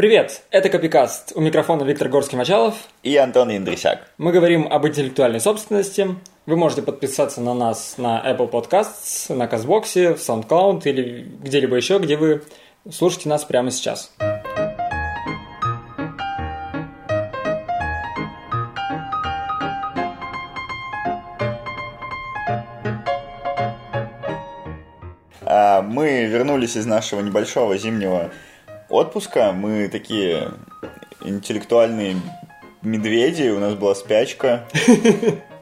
Привет, это Копикаст. У микрофона Виктор Горский-Мачалов. И Антон Индрисяк. Мы говорим об интеллектуальной собственности. Вы можете подписаться на нас на Apple Podcasts, на Казбоксе, в SoundCloud или где-либо еще, где вы слушаете нас прямо сейчас. А, Мы вернулись из нашего небольшого зимнего отпуска. Мы такие интеллектуальные медведи. У нас была спячка.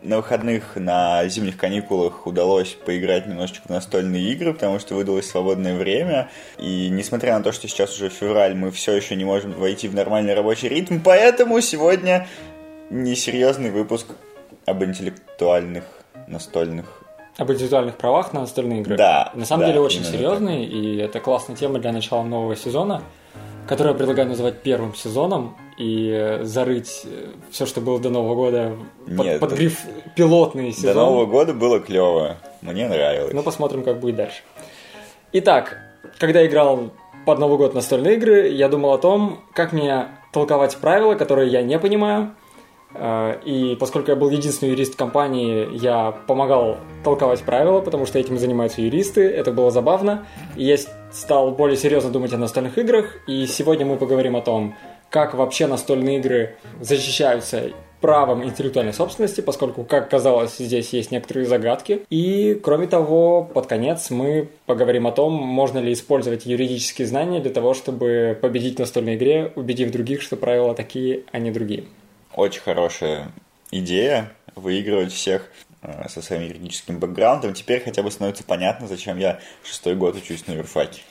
На выходных, на зимних каникулах удалось поиграть немножечко в настольные игры, потому что выдалось свободное время. И несмотря на то, что сейчас уже февраль, мы все еще не можем войти в нормальный рабочий ритм, поэтому сегодня несерьезный выпуск об интеллектуальных настольных Об интеллектуальных правах на настольные игры. Да, На самом да, деле очень серьезный, и это классная тема для начала нового сезона, который я предлагаю называть первым сезоном и э, зарыть все, что было до Нового года под, Нет, под гриф пилотный сезон. До Нового года было клево. Мне нравилось. Ну, посмотрим, как будет дальше. Итак, когда я играл под Новый год настольные игры, я думал о том, как мне толковать правила, которые я не понимаю. Э, И поскольку я был единственный юрист компании, я помогал толковать правила, потому что этим занимаются юристы. Это было забавно. И я стал более серьезно думать о настольных играх. И сегодня мы поговорим о том, как вообще настольные игры защищаются правом интеллектуальной собственности, поскольку, как казалось, здесь есть некоторые загадки. И, кроме того, под конец мы поговорим о том, можно ли использовать юридические знания для того, чтобы победить в настольной игре, убедив других, что правила такие, а не другие. Очень хорошая идея выигрывать всех э, со своим юридическим бэкграундом. Теперь хотя бы становится понятно, зачем я шестой год учусь на юрфаке.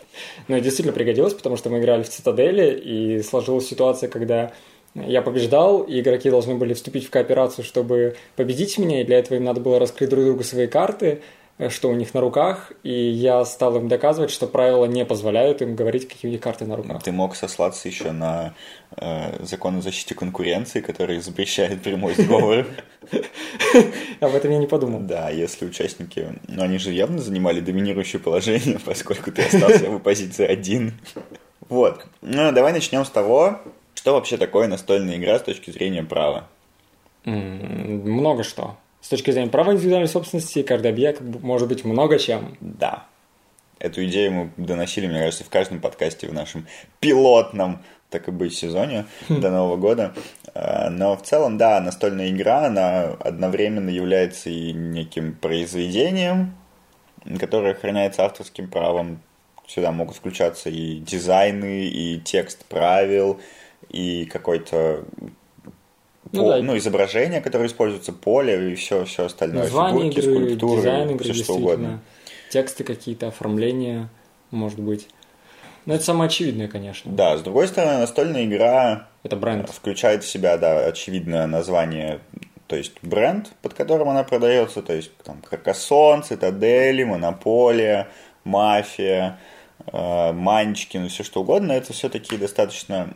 Это действительно пригодилось, потому что мы играли в Цитадели, и сложилась ситуация, когда я побеждал, и игроки должны были вступить в кооперацию, чтобы победить меня, и для этого им надо было раскрыть друг другу свои карты, что у них на руках, и я стал им доказывать, что правила не позволяют им говорить, какие у них карты на руках. Ты мог сослаться еще на э, закон о защите конкуренции, который запрещает прямой сговор. Об этом я не подумал. Да, если участники... Ну, они же явно занимали доминирующее положение, поскольку ты остался в оппозиции один. Вот. Ну, давай начнем с того, что вообще такое настольная игра с точки зрения права. Много что. С точки зрения права индивидуальной собственности, каждый объект может быть много чем. Да. Эту идею мы доносили, мне кажется, в каждом подкасте в нашем пилотном, так и быть, сезоне до Нового года. А, Но в целом, да, настольная игра, она одновременно является и неким произведением, которое охраняется авторским правом. Сюда могут включаться и дизайны, и текст правил, и какой-то Ну по- да. ну, изображение, которое используется, поле и все, все остальное. Название Фигурки, игры, скульптуры, дизайн игры, все что угодно. Тексты какие-то, оформления, может быть. Но это самое очевидное, конечно. Да, с другой стороны, настольная игра Это бренд. включает в себя, да, очевидное название, то есть бренд, под которым она продается, то есть там Каркасон, Цитадели, Монополия, Мафия, э, Манчкин, все что угодно, это все такие достаточно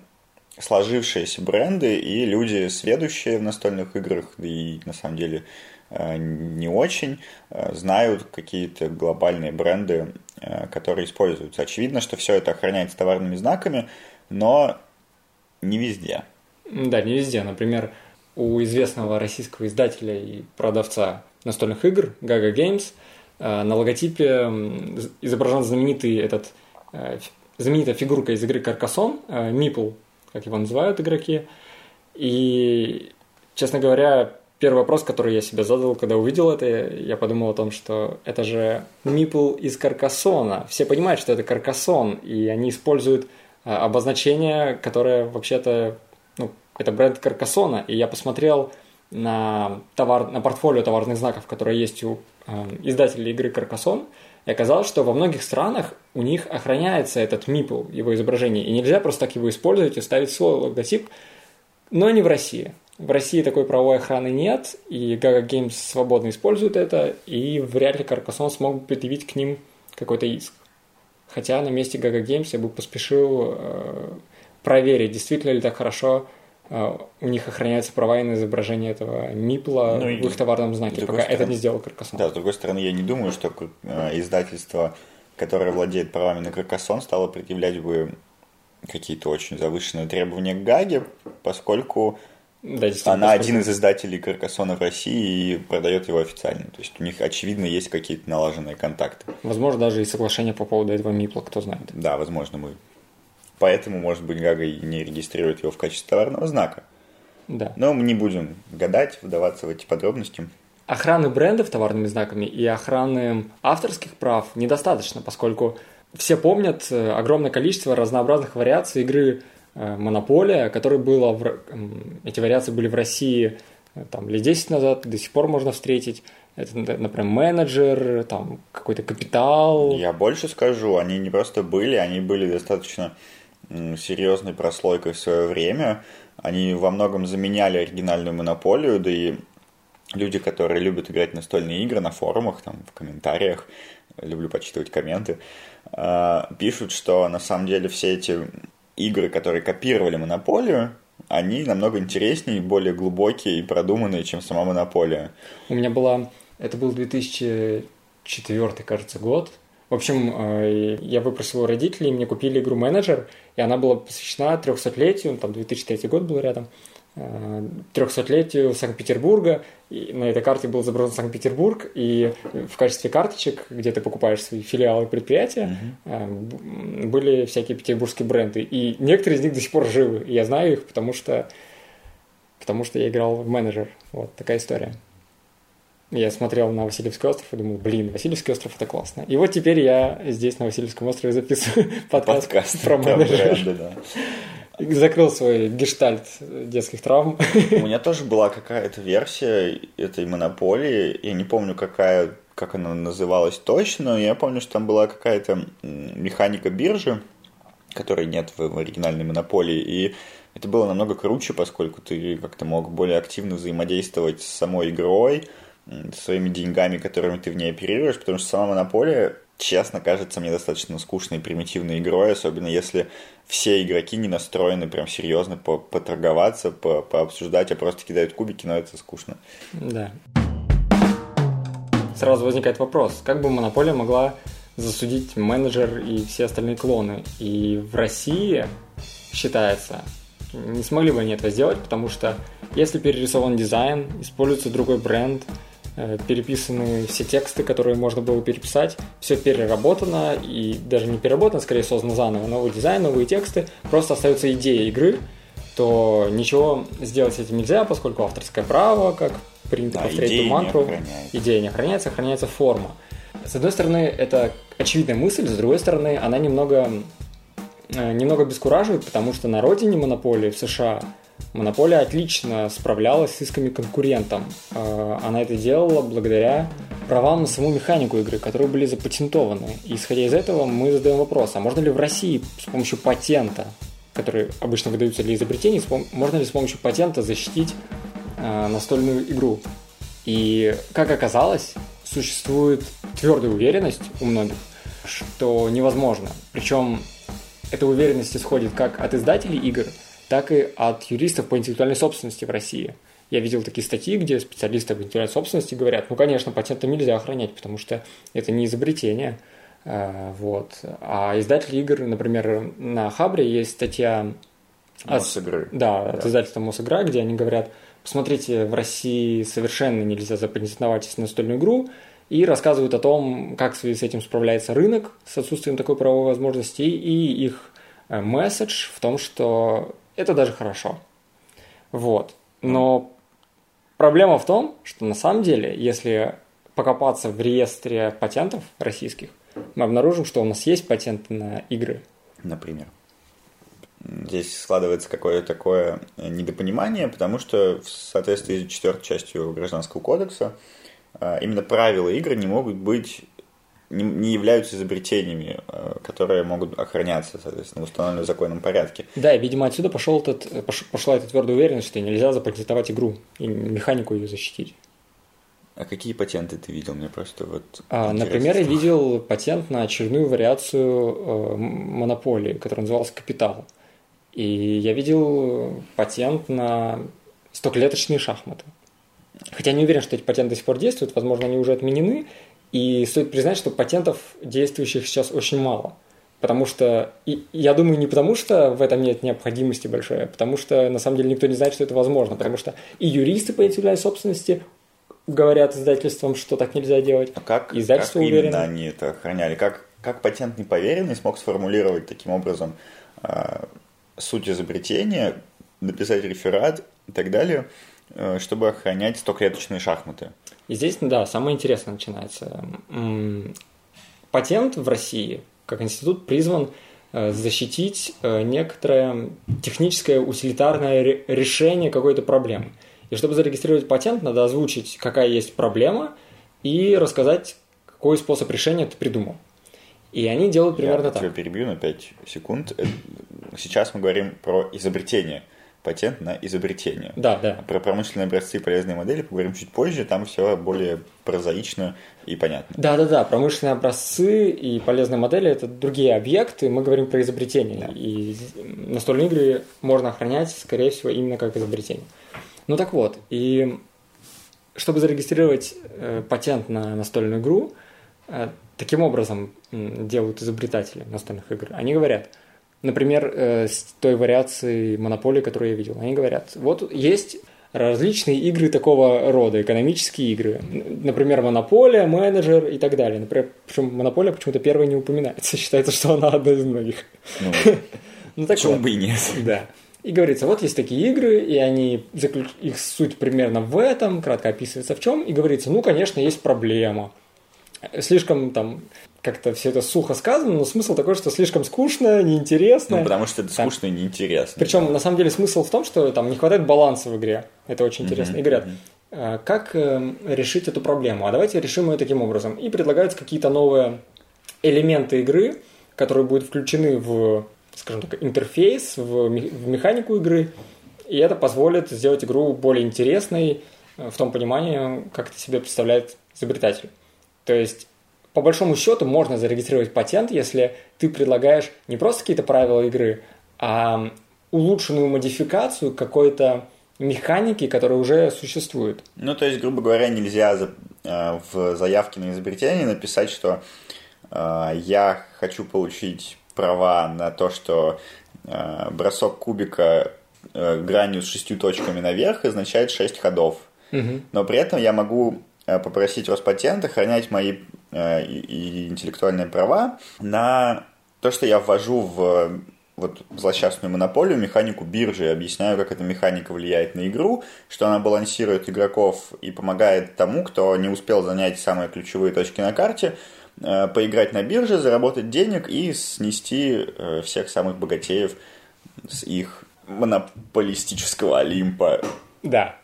сложившиеся бренды, и люди, сведущие в настольных играх, и на самом деле э, не очень, э, знают какие-то глобальные бренды, э, которые используются. Очевидно, что все это охраняется товарными знаками, но не везде. Да, не везде. Например, у известного российского издателя и продавца настольных игр Gaga Games на логотипе изображен знаменитый этот знаменитая фигурка из игры Каркасон, Мипл, как его называют игроки. И, честно говоря, первый вопрос, который я себе задал, когда увидел это, я подумал о том, что это же Мипл из Каркасона. Все понимают, что это Каркасон, и они используют э, обозначение, которое вообще-то, ну, это бренд Каркасона. И я посмотрел на, товар, на портфолио товарных знаков, которые есть у э, издателей игры Каркасон, и оказалось, что во многих странах у них охраняется этот мипл, его изображение, и нельзя просто так его использовать и ставить свой логотип, но не в России. В России такой правовой охраны нет, и Gaga Games свободно использует это, и вряд ли Каркасон смог бы предъявить к ним какой-то иск. Хотя на месте Gaga Games я бы поспешил э, проверить, действительно ли так хорошо у них охраняются права и на изображение этого мипла Ну в их товарном знаке, пока другой это стороны- не сделал Каркасон. Да, с другой стороны, я не думаю, что э, издательство, которое владеет правами на Каркасон, стало предъявлять бы какие-то очень завышенные требования к Гаге, поскольку Да, она один из издателей Каркасона в России и продает его официально. То есть у них, очевидно, есть какие-то налаженные контакты. Возможно, даже и соглашение по поводу этого Мипла, кто знает. Да, возможно, мы... Поэтому, может быть, Гага не регистрирует его в качестве товарного знака. Да. Но мы не будем гадать, вдаваться в эти подробности. Охраны брендов товарными знаками и охраны авторских прав недостаточно, поскольку все помнят э, огромное количество разнообразных вариаций игры э, Монополия, которая была в эти вариации были в России э, там лет 10 назад, до сих пор можно встретить. Это, например, менеджер, там какой-то капитал. Я больше скажу, они не просто были, они были достаточно серьезной прослойкой в свое время. Они во многом заменяли оригинальную монополию, да и люди, которые любят играть настольные игры на форумах, там, в комментариях, люблю почитывать комменты, э, пишут, что на самом деле все эти игры, которые копировали монополию, они намного интереснее, более глубокие и продуманные, чем сама монополия. У меня была... Это был 2004, кажется, год. В общем, э, я выпросил у родителей, мне купили игру «Менеджер», и она была посвящена 300-летию, там 2003 год был рядом, э, 300-летию Санкт-Петербурга. И на этой карте был изображен Санкт-Петербург, и в качестве карточек, где ты покупаешь свои филиалы предприятия, э, б- были всякие петербургские бренды. И некоторые из них до сих пор живы. И я знаю их, потому что, потому что я играл в менеджер. Вот такая история. Я смотрел на Васильевский остров и думал, блин, Васильевский остров это классно. И вот теперь я здесь на Васильевском острове записываю подкаст, Подкаст про менеджер. бренды, да. И Закрыл свой гештальт детских травм. У меня тоже была какая-то версия этой монополии. Я не помню, какая, как она называлась точно, но я помню, что там была какая-то механика биржи, которой нет в, оригинальной монополии. И это было намного круче, поскольку ты как-то мог более активно взаимодействовать с самой игрой, своими деньгами, которыми ты в ней оперируешь, потому что сама монополия, честно, кажется мне достаточно скучной и примитивной игрой, особенно если все игроки не настроены прям серьезно по- поторговаться, по- пообсуждать, а просто кидают кубики, но это скучно. Да. Сразу возникает вопрос, как бы монополия могла засудить менеджер и все остальные клоны? И в России считается, не смогли бы они этого сделать, потому что если перерисован дизайн, используется другой бренд, переписаны все тексты, которые можно было переписать, все переработано и даже не переработано, скорее создано заново, новый дизайн, новые тексты, просто остается идея игры, то ничего сделать с этим нельзя, поскольку авторское право, как принято Да, повторять идея эту не мантру, охраняется. идея не охраняется, охраняется форма. С одной стороны, это очевидная мысль, с другой стороны, она немного, э, немного бескураживает, потому что на родине монополии в США монополия отлично справлялась с исками конкурентам. Э, Она это делала благодаря правам на саму механику игры, которые были запатентованы. И исходя из этого мы задаем вопрос, а можно ли в России с помощью патента, которые обычно выдаются для изобретений, можно ли с помощью патента защитить э, настольную игру? И как оказалось, существует твердая уверенность у многих, что невозможно. Причем эта уверенность исходит как от издателей игр, так и от юристов по интеллектуальной собственности в России. Я видел такие статьи, где специалисты по интеллектуальной собственности говорят, ну, конечно, патенты нельзя охранять, потому что это не изобретение. Э, Вот. А издатели игр, например, на Хабре есть статья от- Мосигры. да, от Да. издательства Мосигра, где они говорят, посмотрите, в России совершенно нельзя запатентовать настольную игру, и рассказывают о том, как в связи с этим справляется рынок с отсутствием такой правовой возможности, и их э, месседж в том, что это даже хорошо. Вот. Но проблема в том, что на самом деле, если покопаться в реестре патентов российских, мы обнаружим, что у нас есть патенты на игры. например. Здесь складывается какое-то такое недопонимание, потому что в соответствии с четвертой частью Гражданского кодекса э, именно правила игры не могут быть, не, не являются изобретениями, э, которые могут охраняться, соответственно, в установленном законном порядке. Да, и, видимо, отсюда пошел этот, пош- пошла эта твердая уверенность, что нельзя запатентовать игру и механику ее защитить. А какие патенты ты видел? Мне просто вот... А, например, я видел патент на очередную вариацию э, монополии, которая называлась «Капитал». И я видел патент на стоклеточные шахматы. Хотя не уверен, что эти патенты до сих пор действуют, возможно, они уже отменены. И стоит признать, что патентов, действующих сейчас, очень мало. Потому что, и, я думаю, не потому что в этом нет необходимости большой, а потому что на самом деле никто не знает, что это возможно. Потому что и юристы по интеллектуальной собственности говорят издательствам, что так нельзя делать. А как, Издательство как уверено. именно они это охраняли? Как, как патент неповеренный смог сформулировать таким образом э, суть изобретения, написать реферат и так далее, чтобы охранять стоклеточные шахматы? И здесь, да, самое интересное начинается. Патент в России, как институт, призван э, защитить э, некоторое техническое утилитарное ре- решение какой-то проблемы. И чтобы зарегистрировать патент, надо озвучить, какая есть проблема, и рассказать, какой способ решения ты придумал. И они делают примерно Я так. перебью на 5 секунд. Э, Сейчас мы говорим про изобретение. Патент на изобретение. Да, да. Про промышленные образцы и полезные модели поговорим чуть позже. Там все более прозаично и понятно. Да, да, да. Промышленные образцы и полезные модели это другие объекты. Мы говорим про изобретение. И настольные игры можно охранять, скорее всего, именно как изобретение. Ну так вот, и чтобы зарегистрировать э, патент на настольную игру, э, таким образом м, делают изобретатели настольных игр. Они говорят, например, э, с той вариации монополии, которую я видел, они говорят, вот есть различные игры такого рода, экономические игры. Например, монополия, менеджер и так далее. Например, причем монополия почему-то первой не упоминается. Считается, что она одна из многих. Ну, Ну, почему бы и нет? Да. И говорится, вот есть такие игры, и они заключ... их суть примерно в этом, кратко описывается в чем, и говорится, ну, конечно, есть проблема. Слишком там как-то все это сухо сказано, но смысл такой, что слишком скучно, неинтересно. Ну, потому что это скучно и неинтересно. Причем, на самом деле, смысл в том, что там не хватает баланса в игре. Это очень интересно. И говорят, «Э, как э, решить эту проблему? А давайте решим ее таким образом. И предлагаются какие-то новые элементы игры, которые будут включены в, скажем так, интерфейс, в, в механику игры. И это позволит сделать игру более интересной э, в том понимании, как это себе представляет изобретатель. То есть, по большому счету, можно зарегистрировать патент, если ты предлагаешь не просто какие-то правила игры, а улучшенную модификацию какой-то механики, которая уже существует. Ну, то есть, грубо говоря, нельзя э, в заявке на изобретение написать, что э, я хочу получить права на то, что э, бросок кубика э, гранью с шестью точками наверх означает шесть ходов. Но при этом я могу попросить Роспатент охранять мои э, интеллектуальные права на то, что я ввожу в вот злосчастную монополию, механику биржи, объясняю, как эта механика влияет на игру, что она балансирует игроков и помогает тому, кто не успел занять самые ключевые точки на карте, э, поиграть на бирже, заработать денег и снести э, всех самых богатеев с их монополистического Олимпа. Да.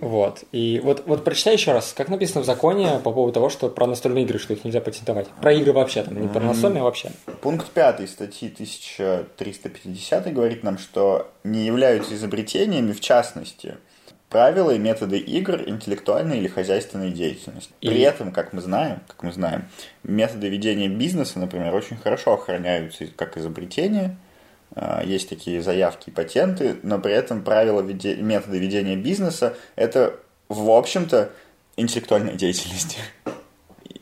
Вот. И вот, вот прочитай еще раз, как написано в законе по поводу того, что про настольные игры, что их нельзя патентовать. Про игры вообще, там, не про настольные а вообще. Пункт 5 статьи 1350 говорит нам, что не являются изобретениями, в частности, правила и методы игр интеллектуальной или хозяйственной деятельности. При И- этом, как мы знаем, как мы знаем, методы ведения бизнеса, например, очень хорошо охраняются как изобретения. А, Есть такие заявки и патенты, но при этом правила веде- методы ведения бизнеса это, в общем-то, интеллектуальная деятельность.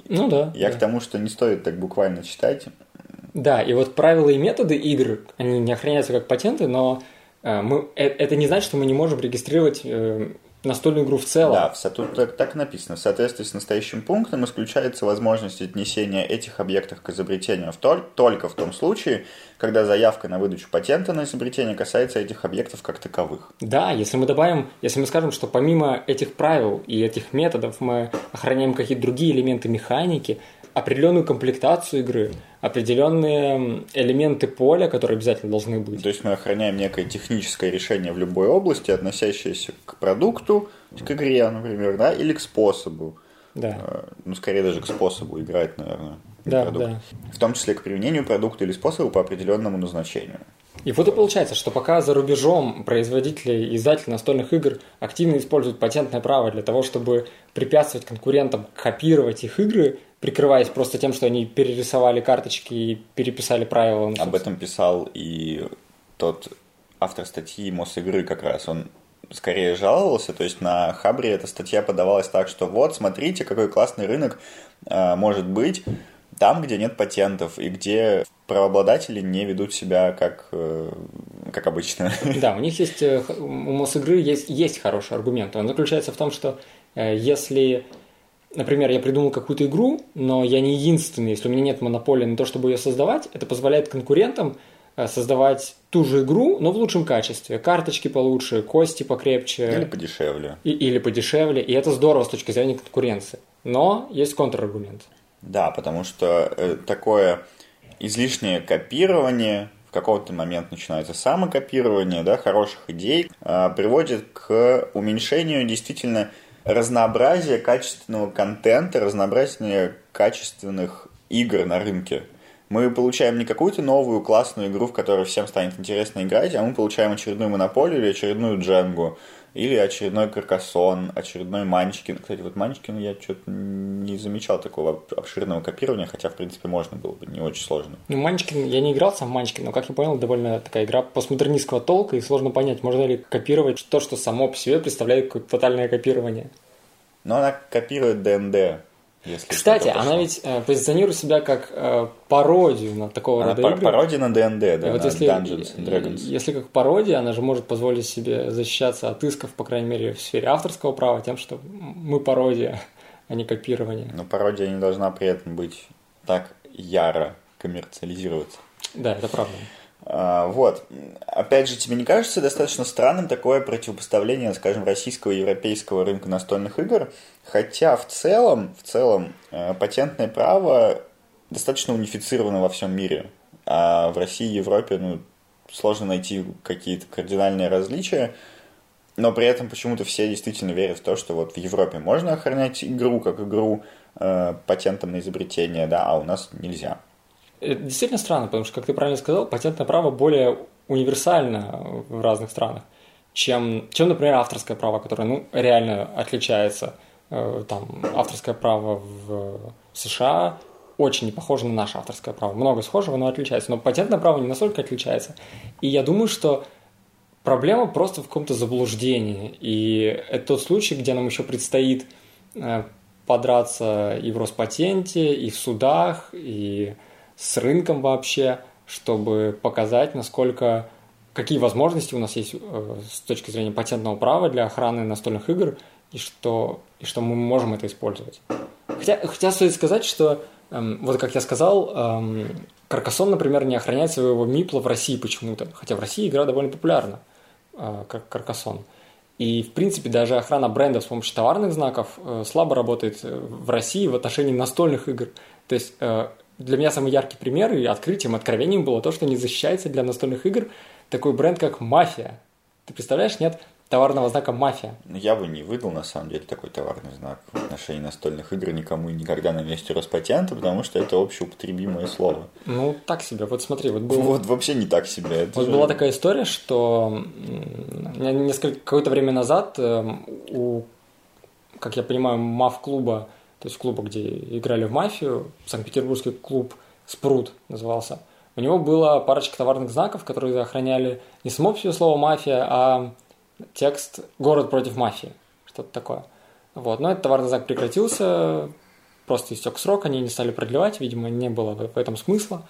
Ну да. Я да. к тому, что не стоит так буквально читать. Да, и вот правила и методы игр, они не охраняются как патенты, но э, мы, э, это не значит, что мы не можем регистрировать э, настольную игру в целом. Да, в тут так, так написано. В соответствии с настоящим пунктом исключается возможность отнесения этих объектов к изобретению в тол- только в том случае, когда заявка на выдачу патента на изобретение касается этих объектов как таковых. Да, если мы добавим, если мы скажем, что помимо этих правил и этих методов мы охраняем какие-то другие элементы механики, определенную комплектацию игры, определенные элементы поля, которые обязательно должны быть. То есть мы охраняем некое техническое решение в любой области, относящееся к продукту, к игре, например, да, или к способу. Да, Э, Ну, скорее даже к способу играть, наверное. да, продукту. да. В том числе к применению продукта или способу по определенному назначению. И вот и получается, что пока за рубежом производители и издатели настольных игр активно используют патентное право для того, чтобы препятствовать конкурентам копировать их игры, прикрываясь просто тем, что они перерисовали карточки и переписали правила. ну, Об этом писал и тот автор статьи Мосигры как раз. Он скорее жаловался, то есть на Хабре эта статья подавалась так, что вот, смотрите, какой классный рынок э, может быть там, где нет патентов и где правообладатели не ведут себя как, э, как обычно. Да, у них есть, э, у Мосигры есть, есть хороший аргумент. Он заключается в том, что э, если, например, я придумал какую-то игру, но я не единственный, если у меня нет монополии на то, чтобы ее создавать, это позволяет конкурентам создавать ту же игру, но в лучшем качестве. Карточки получше, кости покрепче. Или подешевле. И, или подешевле. И это здорово с точки зрения конкуренции. Но есть контраргумент. Да, потому что э, такое излишнее копирование, в какой-то момент начинается самокопирование, да, хороших идей, э, приводит к уменьшению действительно разнообразия качественного контента, разнообразия качественных игр на рынке. Мы получаем не какую-то новую классную игру, в которую всем станет интересно играть, а мы получаем очередную монополию или очередную дженгу или очередной каркасон, очередной Манчкин. Кстати, вот Манчкин я что-то не замечал такого обширного копирования, хотя, в принципе, можно было бы, не очень сложно. Ну, Манчкин, я не играл сам Манчкин, но, как я понял, довольно такая игра постмодернистского толка, и сложно понять, можно ли копировать то, что само по себе представляет какое-то тотальное копирование. Но она копирует ДНД. Если Кстати, она ведь э, позиционирует себя как э, пародию на такого она рода пар- игры. Пародия на ДНД, да, вот на если, Dungeons and Dragons. Если как пародия, она же может позволить себе защищаться от исков, по крайней мере, в сфере авторского права, тем, что мы пародия, а не копирование. Но пародия не должна при этом быть так яро коммерциализироваться. Да, это правда. А, вот. Опять же, тебе не кажется достаточно странным такое противопоставление, скажем, российского и европейского рынка настольных игр? Хотя в целом, в целом э, патентное право достаточно унифицировано во всем мире. А в России и Европе ну, сложно найти какие-то кардинальные различия. Но при этом почему-то все действительно верят в то, что вот в Европе можно охранять игру как игру э, патентом на изобретение, да, а у нас нельзя. Это действительно странно, потому что, как ты правильно сказал, патентное право более универсально в разных странах, чем, чем например, авторское право, которое ну, реально отличается. Э, там, авторское право в США очень не похоже на наше авторское право. Много схожего, но отличается. Но патентное право не настолько отличается. И я думаю, что проблема просто в каком-то заблуждении. И это тот случай, где нам еще предстоит э, подраться и в Роспатенте, и в судах, и с рынком вообще, чтобы показать, насколько какие возможности у нас есть э, с точки зрения патентного права для охраны настольных игр, и что, и что мы можем это использовать. Хотя, хотя стоит сказать, что, эм, вот как я сказал, эм, Каркасон, например, не охраняет своего Мипла в России почему-то, хотя в России игра довольно популярна, э, как Каркасон. И, в принципе, даже охрана брендов с помощью товарных знаков э, слабо работает э, в России в отношении настольных игр. То есть э, для меня самый яркий пример и открытием, откровением было то, что не защищается для настольных игр такой бренд, как «Мафия». Ты представляешь, нет товарного знака «Мафия». Ну, я бы не выдал, на самом деле, такой товарный знак в отношении настольных игр никому и никогда на месте Роспатента, потому что это общеупотребимое слово. Ну, так себе. Вот смотри, вот было... Вот вообще не так себе. Это вот же... была такая история, что несколько какое-то время назад эм, у, как я понимаю, МАФ-клуба то есть клуба, где играли в мафию, Санкт-Петербургский клуб «Спрут» назывался. У него была парочка товарных знаков, которые охраняли не само все слово «мафия», а текст «Город против мафии», что-то такое. Вот. Но этот товарный знак прекратился, просто истек срок, они не стали продлевать, видимо, не было в этом смысла.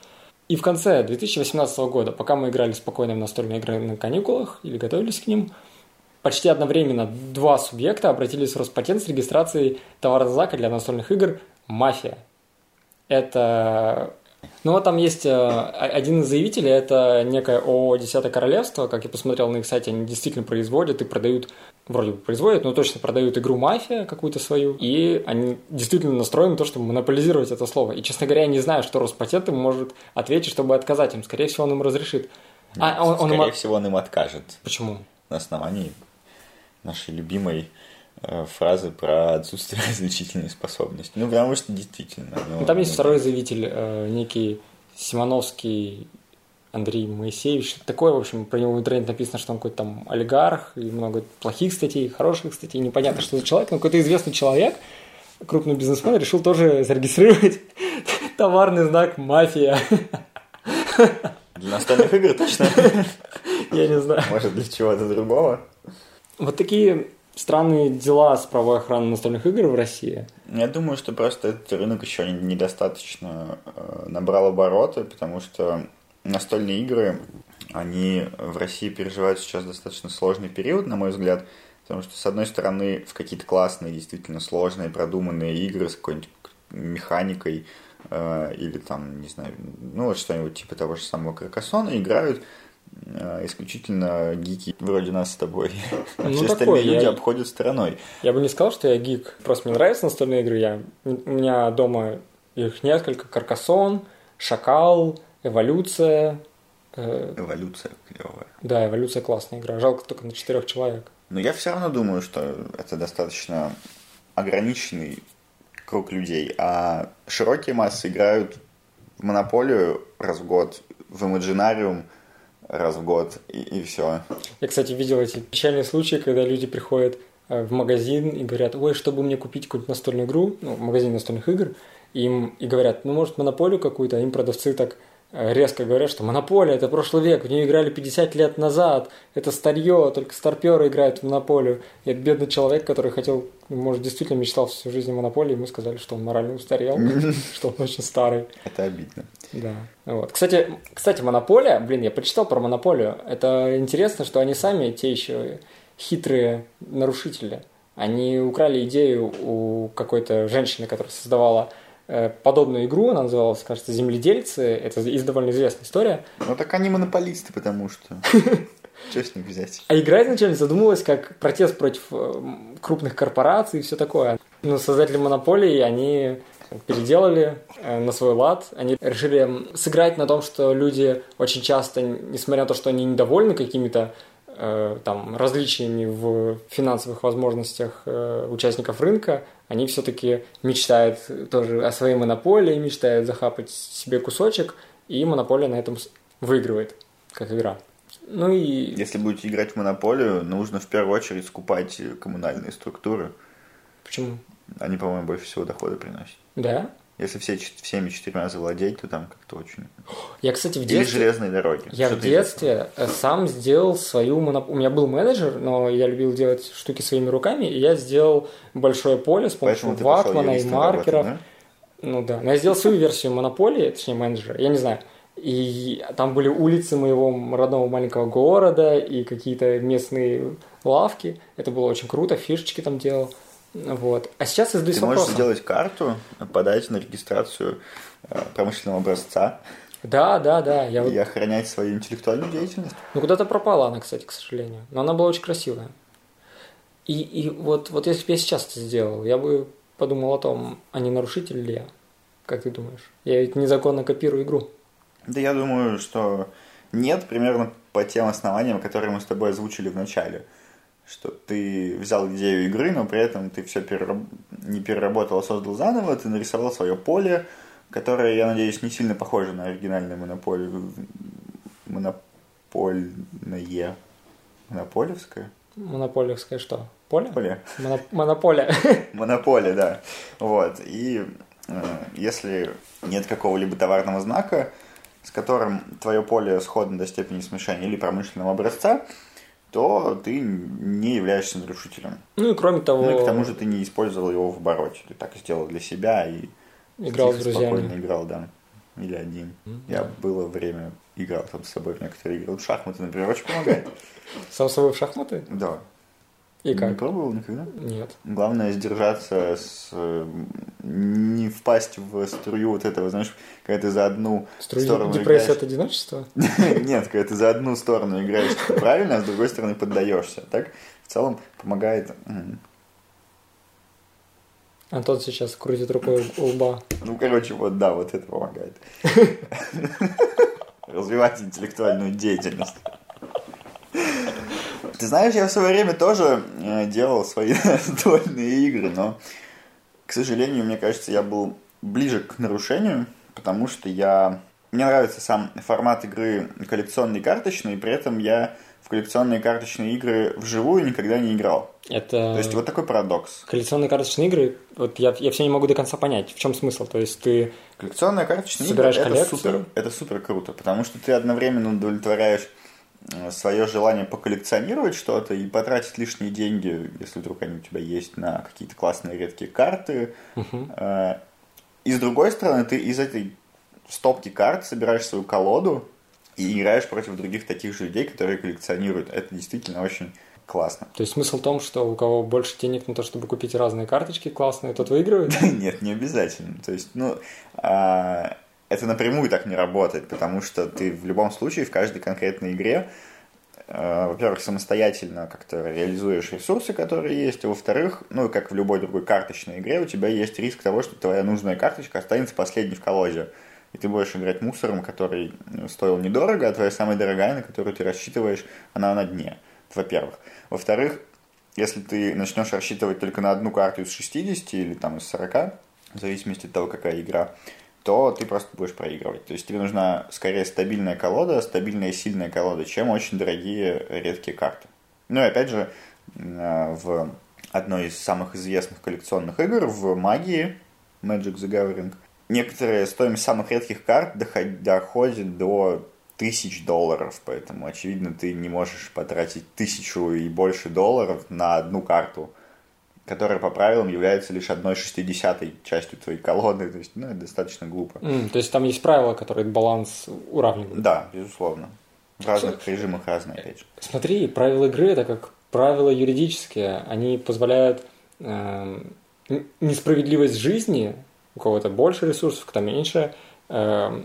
И в конце 2018 года, пока мы играли спокойно в настольные игры на каникулах или готовились к ним, почти одновременно два субъекта обратились в Роспатент с регистрацией товарного знака для настольных игр «Мафия». Это... Ну, вот там есть э, один из заявителей, это некое ООО «Десятое королевство». Как я посмотрел на их сайте, они действительно производят и продают, вроде бы производят, но точно продают игру «Мафия» какую-то свою. И они действительно настроены на то, чтобы монополизировать это слово. И, честно говоря, я не знаю, что Роспатент им может ответить, чтобы отказать им. Скорее всего, он им разрешит. А, он, Скорее он им... всего, он им откажет. Почему? На основании нашей любимой э, фразы про отсутствие различительной способности. Ну, потому что действительно. Ну, Там есть ну, второй заявитель, э, некий Симоновский Андрей Моисеевич. Такое, в общем, про него в интернете написано, что он какой-то там олигарх, и много плохих статей, хороших статей, непонятно, что за человек, но какой-то известный человек, крупный бизнесмен, решил тоже зарегистрировать товарный знак «Мафия». Для настольных игр точно? Я не знаю. Может, для чего-то другого? Вот такие странные дела с правовой охраной настольных игр в России. Я думаю, что просто этот рынок еще недостаточно э, набрал обороты, потому что настольные игры, они в России переживают сейчас достаточно сложный период, на мой взгляд, потому что, с одной стороны, в какие-то классные, действительно сложные, продуманные игры с какой-нибудь механикой, э, или там, не знаю, ну вот что-нибудь типа того же самого Каркасона играют исключительно гики вроде нас с тобой. Ну, Все остальные люди я... обходят стороной. Я бы не сказал, что я гик. Просто мне нравятся настольные игры. Я... У меня дома их несколько. Каркасон, Шакал, Эволюция. Э, эволюция клевая. Да, Эволюция классная игра. Жалко только на четырех человек. Но я все равно думаю, что это достаточно ограниченный круг людей, а широкие массы играют в Монополию раз в год, в Имаджинариум – раз в год, и, и все. Я, кстати, видел эти печальные случаи, когда люди приходят э, в магазин и говорят, ой, чтобы мне купить какую-нибудь настольную игру, ну, магазин настольных игр, им и говорят, ну, может, монополию какую-то, а им продавцы так Э, резко говорят, что монополия – это прошлый век, в нее играли 50 лет назад, это старье, только старперы играют в монополию. И это бедный человек, который хотел, может, действительно мечтал всю жизнь о монополии, ему сказали, что он морально устарел, что он очень старый. Это обидно. Да. Вот. Кстати, кстати, монополия, блин, я почитал про монополию. Это интересно, что они сами те еще хитрые нарушители. Они украли идею у какой-то женщины, которая создавала Э, подобную игру, она называлась, кажется, «Земледельцы», это довольно известная история. Ну так они монополисты, потому что... Что с них взять? А игра изначально задумывалась как протест против э, крупных корпораций и все такое. Но создатели монополии, они переделали э, на свой лад. Они решили сыграть на том, что люди очень часто, несмотря на то, что они недовольны какими-то там, различиями в финансовых возможностях участников рынка, они все-таки мечтают тоже о своей монополии, мечтают захапать себе кусочек, и монополия на этом выигрывает, как игра. Ну и... Если будете играть в монополию, нужно в первую очередь скупать коммунальные структуры. Почему? Они, по-моему, больше всего дохода приносят. Да? Если все, всеми четырьмя завладеть, то там как-то очень... Я, кстати, в детстве... Или железные дороги. Я Что в детстве сам сделал свою моноп... У меня был менеджер, но я любил делать штуки своими руками, и я сделал большое поле с помощью Поэтому ватмана и маркеров. Работать, да? Ну да. Но я сделал свою версию монополии, точнее менеджера, я не знаю. И там были улицы моего родного маленького города и какие-то местные лавки. Это было очень круто, фишечки там делал. Вот. А сейчас я задаюсь Ты можешь сделать карту, подать на регистрацию э, промышленного образца. Да, да, да. Я и вот... охранять свою интеллектуальную деятельность. Ну, куда-то пропала она, кстати, к сожалению. Но она была очень красивая. И, и вот, вот если бы я сейчас это сделал, я бы подумал о том, а не нарушитель ли я? Как ты думаешь? Я ведь незаконно копирую игру. Да я думаю, что нет, примерно по тем основаниям, которые мы с тобой озвучили в начале что ты взял идею игры, но при этом ты все перераб... не переработал, а создал заново, ты нарисовал свое поле, которое, я надеюсь, не сильно похоже на оригинальное монополию. Монопольное. Монополевское? Монополевское что? Поле? Поле. Моно... Монополия. Монополия, да. Вот. И э, если нет какого-либо товарного знака, с которым твое поле сходно до степени смешения или промышленного образца, то ты не являешься нарушителем. Ну и кроме того... Ну и к тому же ты не использовал его в обороте. Ты так сделал для себя и играл с друзьями. спокойно играл, да. Или один. Mm-hmm. Я было время играл там с собой в некоторые игры. Вот шахматы, например, очень помогает. Сам с собой в шахматы? Да. И как? Не пробовал никогда? Нет. Главное сдержаться, с, не впасть в струю вот этого, знаешь, когда ты за одну Струю сторону депрессия играешь... от одиночества? Нет, когда ты за одну сторону играешь правильно, а с другой стороны поддаешься. Так в целом помогает... Антон сейчас крутит рукой у лба. Ну, короче, вот да, вот это помогает. Развивать интеллектуальную деятельность. Ты знаешь, я в свое время тоже э, делал свои настольные игры, но, к сожалению, мне кажется, я был ближе к нарушению, потому что я... Мне нравится сам формат игры коллекционный карточный, и при этом я в коллекционные карточные игры вживую никогда не играл. Это... То есть вот такой парадокс. Коллекционные карточные игры, вот я, я все не могу до конца понять, в чем смысл. То есть ты Коллекционные карточные игры это супер, это супер круто, потому что ты одновременно удовлетворяешь свое желание поколлекционировать что-то и потратить лишние деньги, если вдруг они у тебя есть, на какие-то классные редкие карты. Uh-huh. И с другой стороны, ты из этой стопки карт собираешь свою колоду и играешь против других таких же людей, которые коллекционируют. Это действительно очень классно. То есть смысл в том, что у кого больше денег на то, чтобы купить разные карточки классные, тот выигрывает? Нет, не обязательно. То есть, ну, а, это напрямую так не работает, потому что ты в любом случае в каждой конкретной игре, а, во-первых, самостоятельно как-то реализуешь ресурсы, которые есть, а во-вторых, ну, как в любой другой карточной игре, у тебя есть риск того, что твоя нужная карточка останется последней в колоде. И ты будешь играть мусором, который ну, стоил недорого, а твоя самая дорогая, на которую ты рассчитываешь, она на дне во-первых. Во-вторых, если ты начнешь рассчитывать только на одну карту из 60 или там из 40, в зависимости от того, какая игра, то ты просто будешь проигрывать. То есть тебе нужна скорее стабильная колода, стабильная сильная колода, чем очень дорогие редкие карты. Ну и опять же, э, в одной из самых известных коллекционных игр, в магии, Magic the Gathering, некоторые стоимость самых редких карт доходит до тысяч долларов, поэтому, очевидно, ты не можешь потратить тысячу и больше долларов на одну карту, которая по правилам является лишь одной шестидесятой частью твоей колоды, то есть, ну, это достаточно глупо. Mm, то есть там есть правила, которые баланс уравнивают? Да, безусловно. В разных Что? режимах разные, опять же. Смотри, правила игры это как правила юридические, они позволяют э, несправедливость жизни, у кого-то больше ресурсов, кто меньше, э,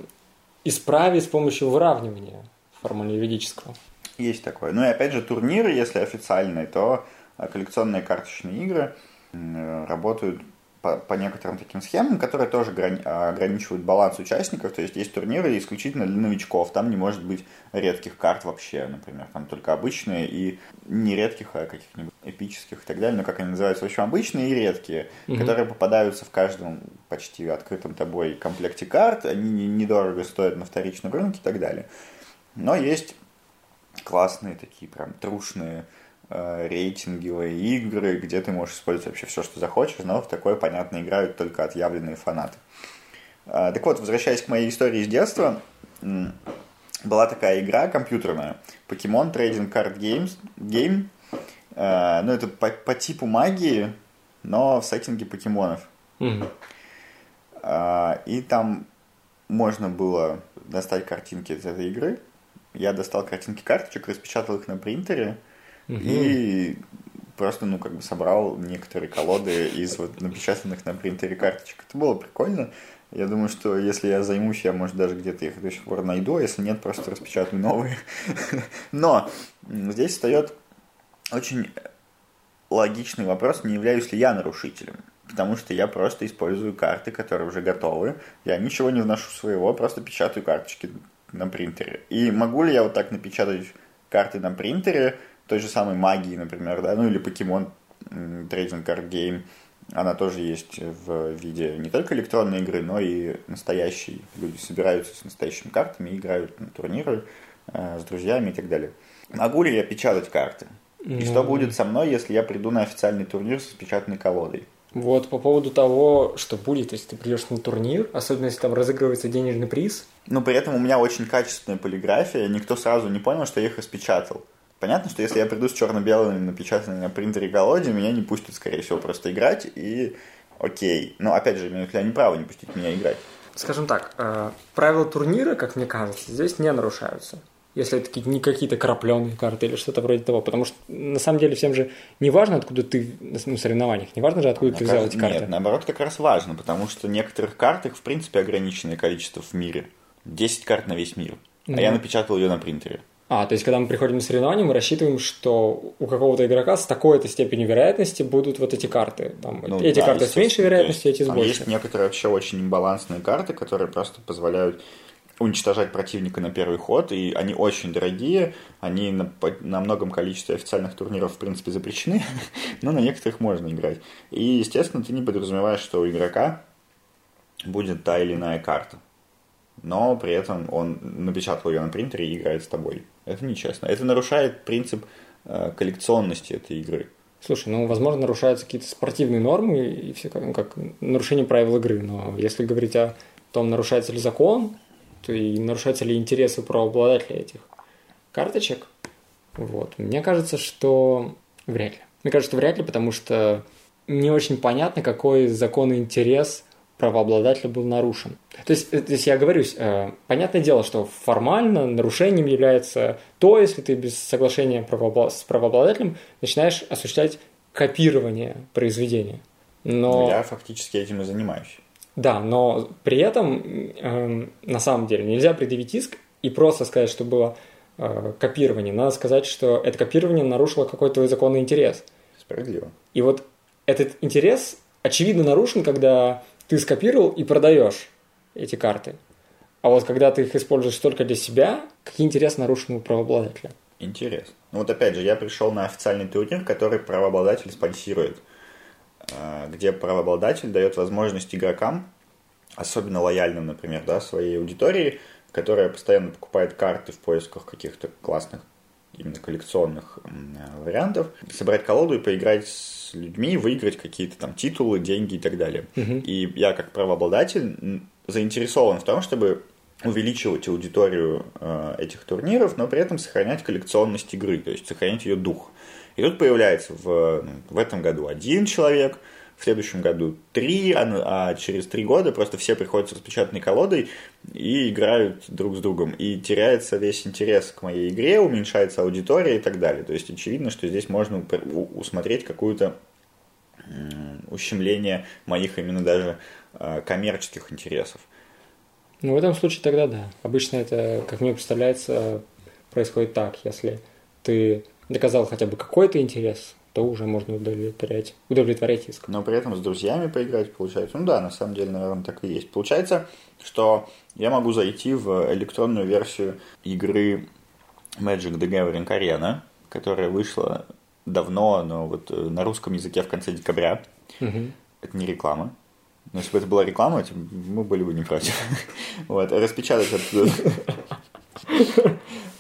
исправить с помощью выравнивания формально-юридического. Есть такое. Ну и опять же, турниры, если официальные, то коллекционные карточные игры работают по, по некоторым таким схемам, которые тоже грани, ограничивают баланс участников. То есть есть турниры исключительно для новичков. Там не может быть редких карт вообще, например. Там только обычные и не редких, а каких-нибудь эпических и так далее. Но как они называются? В общем, обычные и редкие, угу. которые попадаются в каждом почти открытом тобой комплекте карт. Они недорого стоят на вторичном рынке и так далее. Но есть классные такие прям трушные Э, рейтинговые игры, где ты можешь использовать вообще все, что захочешь, но в такое, понятно, играют только отъявленные фанаты. Э, так вот, возвращаясь к моей истории с детства, была такая игра компьютерная, Pokemon Trading Card Games, Game, э, ну, это по, по типу магии, но в сеттинге покемонов. Mm-hmm. И там можно было достать картинки из этой игры. Я достал картинки карточек, распечатал их на принтере, И просто, ну, как бы собрал некоторые колоды из вот напечатанных на принтере карточек. Это было прикольно. Я думаю, что если я займусь, я, может, даже где-то их до сих пор найду, а если нет, просто распечатаю новые. Но здесь встает очень логичный вопрос, не являюсь ли я нарушителем. Потому что я просто использую карты, которые уже готовы. Я ничего не вношу своего, просто печатаю карточки на принтере. И могу ли я вот так напечатать карты на принтере, той же самой магии, например, да, ну или покемон Trading Card Game, она тоже есть в виде не только электронной игры, но и настоящей. Люди собираются с настоящими картами, играют на турниры э, с друзьями и так далее. Могу ли я печатать карты? И ну... что будет со мной, если я приду на официальный турнир с печатной колодой? Вот по поводу того, что будет, если ты придешь на турнир, особенно если там разыгрывается денежный приз. Но при этом у меня очень качественная полиграфия, никто сразу не понял, что я их распечатал. Понятно, что если я приду с черно-белыми напечатанными на принтере колоде, меня не пустят, скорее всего, просто играть, и окей. Но, опять же, имеют ли они право не пустить меня играть? Скажем так, э, правила турнира, как мне кажется, здесь не нарушаются. Если это не какие-то крапленые карты или что-то вроде того. Потому что, на самом деле, всем же не важно, откуда ты на соревнованиях, не важно же, откуда Мне ты взял эти карты. Нет, наоборот, как раз важно, потому что некоторых карт, их, в принципе, ограниченное количество в мире. 10 карт на весь мир. А mm. я напечатал ее на принтере. А, то есть, когда мы приходим на соревнования, мы рассчитываем, что у какого-то игрока с такой-то степенью вероятности будут вот эти карты. Там, ну, эти да, карты с меньшей вероятностью, эти с большей. Есть некоторые вообще очень имбалансные карты, которые просто позволяют уничтожать противника на первый ход, и они очень дорогие, они на, на многом количестве официальных турниров, в принципе, запрещены, но на некоторых можно играть. И, естественно, ты не подразумеваешь, что у игрока будет та или иная карта но при этом он напечатал ее на принтере и играет с тобой. Это нечестно. Это нарушает принцип э, коллекционности этой игры. Слушай, ну, возможно, нарушаются какие-то спортивные нормы и все как, ну, как нарушение правил игры, но если говорить о том, нарушается ли закон, то и нарушаются ли интересы правообладателя этих карточек, Вот. Мне кажется, что вряд ли. Мне кажется, вряд ли, потому что не очень понятно, какой законный интерес правообладателя был нарушен. То есть, то есть я говорюсь, э, понятное дело, что формально нарушением является то, если ты без соглашения с правообладателем начинаешь осуществлять копирование произведения. Но... Ну, я фактически этим и занимаюсь. Да, но при этом э, на самом деле нельзя предъявить иск и просто сказать, что было э, копирование. Надо сказать, что это копирование нарушило какой-то твой законный интерес. Справедливо. И вот этот интерес очевидно нарушен, когда ты скопировал и продаешь эти карты. А вот когда ты их используешь только для себя, какие интересы нарушены у правообладателя? Интерес. Ну вот опять же, я пришел на официальный турнир, который правообладатель спонсирует, э, где правообладатель дает возможность игрокам, особенно лояльным, например, да, своей аудитории, которая постоянно покупает карты в поисках каких-то классных именно коллекционных вариантов, собрать колоду и поиграть с людьми, выиграть какие-то там титулы, деньги и так далее. Угу. И я как правообладатель заинтересован в том, чтобы увеличивать аудиторию э, этих турниров, но при этом сохранять коллекционность игры, то есть сохранять ее дух. И тут появляется в, ну, в этом году один человек, в следующем году три, а, а через три года просто все приходят с распечатанной колодой и играют друг с другом. И теряется весь интерес к моей игре, уменьшается аудитория и так далее. То есть очевидно, что здесь можно усмотреть какую-то ущемление моих именно даже э, коммерческих интересов. Ну, в этом случае тогда да. Обычно это, как мне представляется, происходит так. Если ты доказал хотя бы какой-то интерес, то уже можно удовлетворять, удовлетворять иск. Но при этом с друзьями поиграть получается. Ну да, на самом деле, наверное, так и есть. Получается, что я могу зайти в электронную версию игры Magic the Gathering Arena, которая вышла давно, но вот э, на русском языке в конце декабря. Угу. Это не реклама. Но если бы это была реклама, мы были бы не против. Вот, распечатать оттуда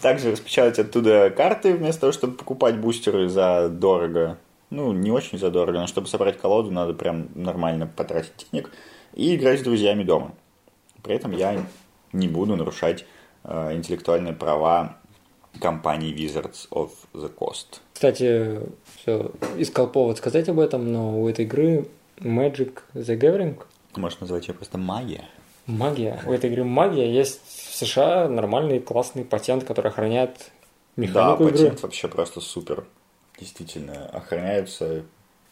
также распечатать оттуда карты, вместо того, чтобы покупать бустеры за дорого. Ну, не очень за дорого, но чтобы собрать колоду, надо прям нормально потратить денег. И играть с друзьями дома. При этом я не буду нарушать э, интеллектуальные права компании Wizards of the Coast. Кстати, все, искал повод сказать об этом, но у этой игры Magic the Gathering... Можно назвать ее просто магия. Магия. У этой игры магия есть США нормальный классный патент, который охраняет механику да, игры. патент вообще просто супер. Действительно, охраняются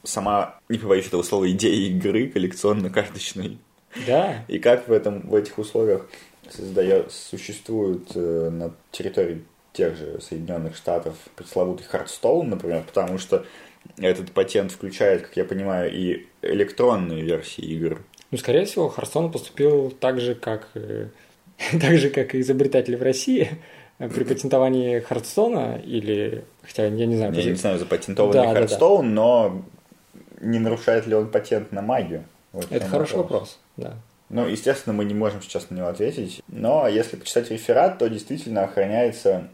сама, не побоюсь этого слова, идея игры коллекционно-карточной. Да. И как в, этом, в этих условиях создает, существует э, на территории тех же Соединенных Штатов пресловутый Hearthstone, например, потому что этот патент включает, как я понимаю, и электронные версии игр. Ну, скорее всего, Hearthstone поступил так же, как так же, как и изобретатели в России, при патентовании Hearthstone а или, хотя я не знаю... Я не знаю, запатентованный да, Хардстоун, да, да. но не нарушает ли он патент на магию? Вот Это хороший вопрос. вопрос, да. Ну, естественно, мы не можем сейчас на него ответить, но если почитать реферат, то действительно охраняется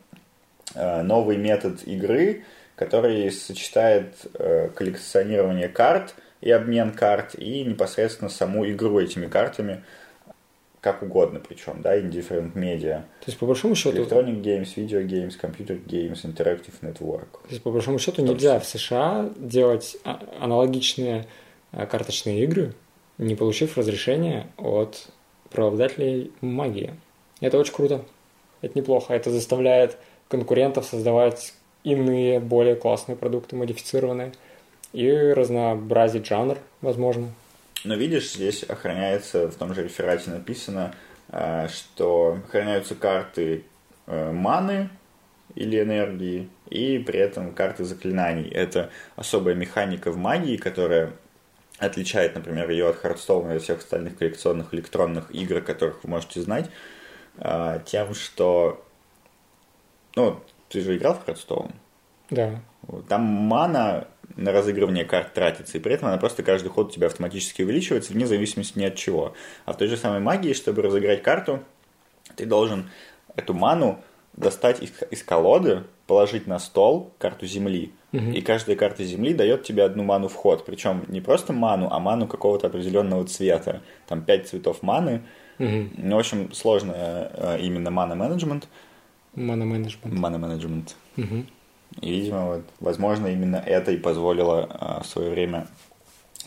э, новый метод игры, который сочетает э, коллекционирование карт и обмен карт, и непосредственно саму игру этими картами – как угодно причем, да, indifferent media. То есть, по большому счету... Electronic games, video games, computer games, interactive network. То есть, по большому счету, нельзя в США делать а, аналогичные а, карточные игры, не получив разрешения от правообладателей магии. Это очень круто. Это неплохо. Это заставляет конкурентов создавать иные, более классные продукты, модифицированные, и разнообразить жанр, возможно. Но видишь, здесь охраняется, в том же реферате написано, э, что охраняются карты э, маны или энергии, и при этом карты заклинаний. Это особая механика в магии, которая отличает, например, ее от Хардстоуна и всех остальных коллекционных электронных игр, которых вы можете знать, э, тем, что... Ну, ты же играл в Хардстоун? Да. Там мана на разыгрывание карт тратится, и при этом она просто каждый ход у тебя автоматически увеличивается вне зависимости ни от чего. А в той же самой магии, чтобы разыграть карту, ты должен эту ману достать из, из колоды, положить на стол карту земли, угу. и каждая карта земли дает тебе одну ману в ход. Причем не просто ману, а ману какого-то определенного цвета. Там пять цветов маны. Угу. Ну, в общем, сложно э, именно мана-менеджмент. Мана-менеджмент. Мана-менеджмент. Угу. И, видимо, вот, возможно, именно это и позволило э, в свое время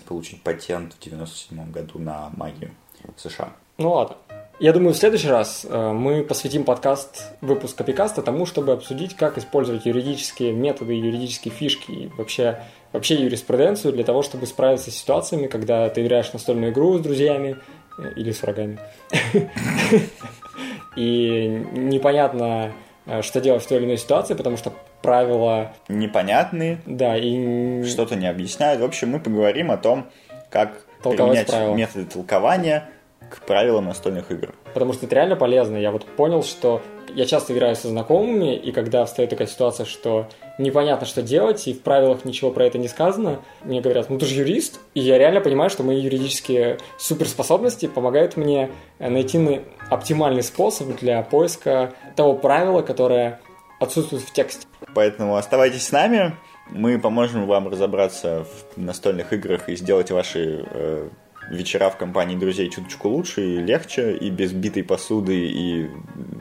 получить патент в 97 году на магию в США. Ну ладно. Я думаю, в следующий раз э, мы посвятим подкаст, выпуск Копикаста тому, чтобы обсудить, как использовать юридические методы, юридические фишки и вообще, вообще юриспруденцию для того, чтобы справиться с ситуациями, когда ты играешь настольную игру с друзьями э, или с врагами. И непонятно, э, что делать в той или иной ситуации, потому что правила... Непонятные. Да, и... Что-то не объясняют. В общем, мы поговорим о том, как Толковать применять правила. методы толкования к правилам настольных игр. Потому что это реально полезно. Я вот понял, что я часто играю со знакомыми, и когда встает такая ситуация, что непонятно, что делать, и в правилах ничего про это не сказано, мне говорят, ну ты же юрист, и я реально понимаю, что мои юридические суперспособности помогают мне найти оптимальный способ для поиска того правила, которое отсутствует в тексте. Поэтому оставайтесь с нами, мы поможем вам разобраться в настольных играх и сделать ваши э, вечера в компании друзей чуточку лучше и легче, и без битой посуды и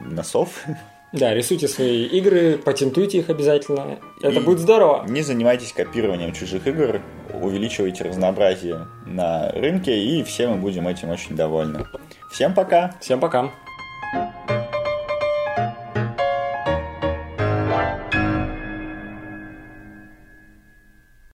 носов. Да, рисуйте свои игры, патентуйте их обязательно. Это и будет здорово. Не занимайтесь копированием чужих игр, увеличивайте разнообразие на рынке, и все мы будем этим очень довольны. Всем пока! Всем пока!